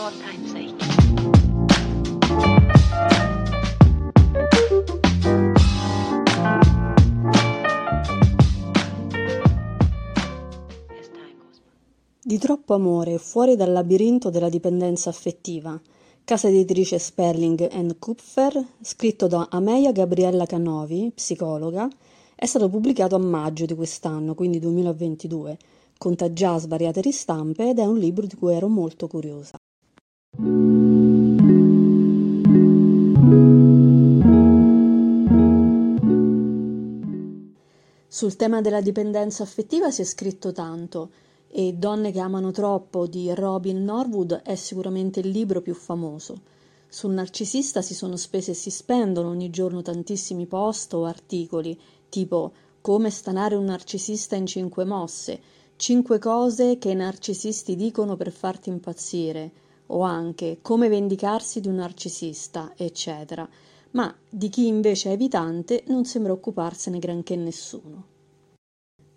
all time's sake. Di troppo amore fuori dal labirinto della dipendenza affettiva. Casa editrice Sperling Kupfer, scritto da Amelia Gabriella Canovi, psicologa, è stato pubblicato a maggio di quest'anno, quindi 2022. Conta già svariate ristampe ed è un libro di cui ero molto curiosa. Sul tema della dipendenza affettiva si è scritto tanto e Donne che amano troppo di Robin Norwood è sicuramente il libro più famoso. Sul narcisista si sono spese e si spendono ogni giorno tantissimi post o articoli, tipo Come stanare un narcisista in cinque mosse, cinque cose che i narcisisti dicono per farti impazzire, o anche Come vendicarsi di un narcisista, eccetera. Ma di chi invece è evitante non sembra occuparsene granché nessuno.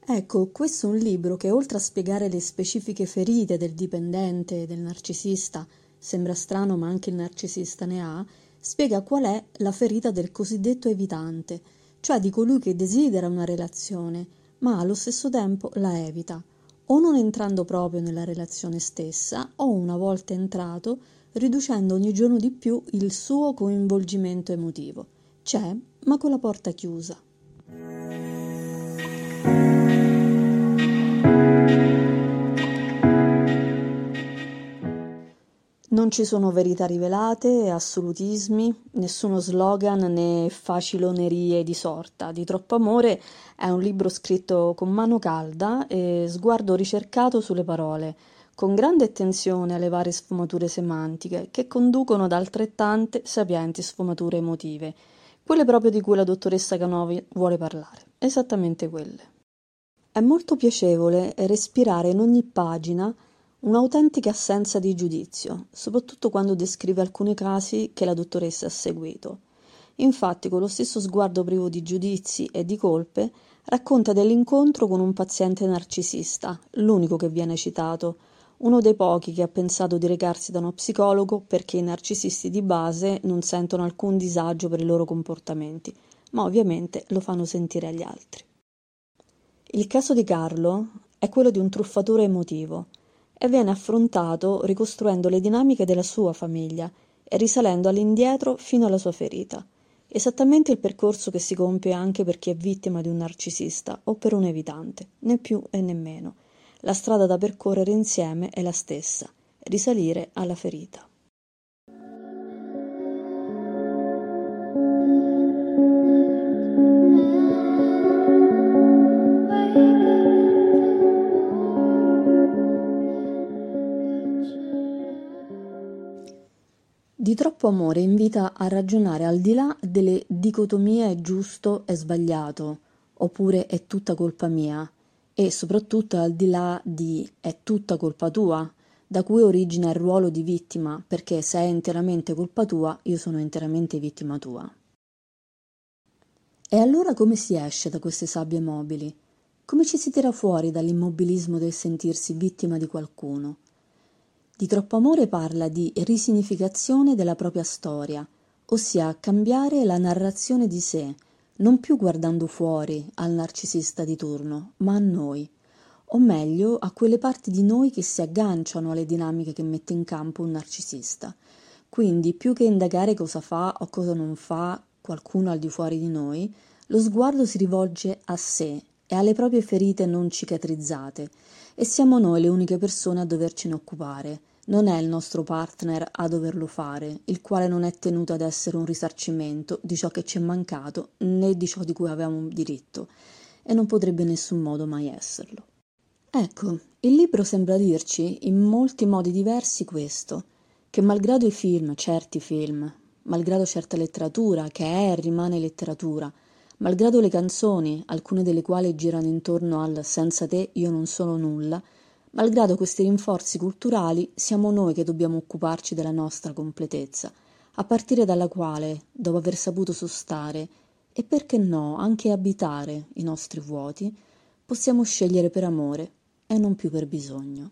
Ecco, questo è un libro che oltre a spiegare le specifiche ferite del dipendente e del narcisista, sembra strano ma anche il narcisista ne ha, spiega qual è la ferita del cosiddetto evitante, cioè di colui che desidera una relazione, ma allo stesso tempo la evita, o non entrando proprio nella relazione stessa, o una volta entrato, riducendo ogni giorno di più il suo coinvolgimento emotivo. C'è, ma con la porta chiusa. Ci sono verità rivelate, assolutismi, nessuno slogan né facilonerie di sorta. Di troppo amore è un libro scritto con mano calda e sguardo ricercato sulle parole, con grande attenzione alle varie sfumature semantiche che conducono ad altrettante sapienti sfumature emotive, quelle proprio di cui la dottoressa Canovi vuole parlare, esattamente quelle. È molto piacevole respirare in ogni pagina un'autentica assenza di giudizio, soprattutto quando descrive alcuni casi che la dottoressa ha seguito. Infatti, con lo stesso sguardo privo di giudizi e di colpe, racconta dell'incontro con un paziente narcisista, l'unico che viene citato, uno dei pochi che ha pensato di recarsi da uno psicologo perché i narcisisti di base non sentono alcun disagio per i loro comportamenti, ma ovviamente lo fanno sentire agli altri. Il caso di Carlo è quello di un truffatore emotivo e viene affrontato ricostruendo le dinamiche della sua famiglia e risalendo all'indietro fino alla sua ferita. Esattamente il percorso che si compie anche per chi è vittima di un narcisista o per un evitante, né più e né meno. La strada da percorrere insieme è la stessa, risalire alla ferita. Di troppo amore invita a ragionare al di là delle dicotomie giusto e sbagliato, oppure è tutta colpa mia, e soprattutto al di là di è tutta colpa tua, da cui origina il ruolo di vittima, perché se è interamente colpa tua, io sono interamente vittima tua. E allora come si esce da queste sabbie mobili? Come ci si tira fuori dall'immobilismo del sentirsi vittima di qualcuno? Di troppo amore parla di risignificazione della propria storia, ossia cambiare la narrazione di sé, non più guardando fuori al narcisista di turno, ma a noi, o meglio a quelle parti di noi che si agganciano alle dinamiche che mette in campo un narcisista. Quindi, più che indagare cosa fa o cosa non fa qualcuno al di fuori di noi, lo sguardo si rivolge a sé e alle proprie ferite non cicatrizzate, e siamo noi le uniche persone a dovercene occupare. Non è il nostro partner a doverlo fare, il quale non è tenuto ad essere un risarcimento di ciò che ci è mancato né di ciò di cui avevamo diritto, e non potrebbe in nessun modo mai esserlo. Ecco, il libro sembra dirci in molti modi diversi questo, che malgrado i film, certi film, malgrado certa letteratura, che è e rimane letteratura, malgrado le canzoni, alcune delle quali girano intorno al senza te io non sono nulla, malgrado questi rinforzi culturali, siamo noi che dobbiamo occuparci della nostra completezza, a partire dalla quale, dopo aver saputo sostare e perché no anche abitare i nostri vuoti, possiamo scegliere per amore e non più per bisogno.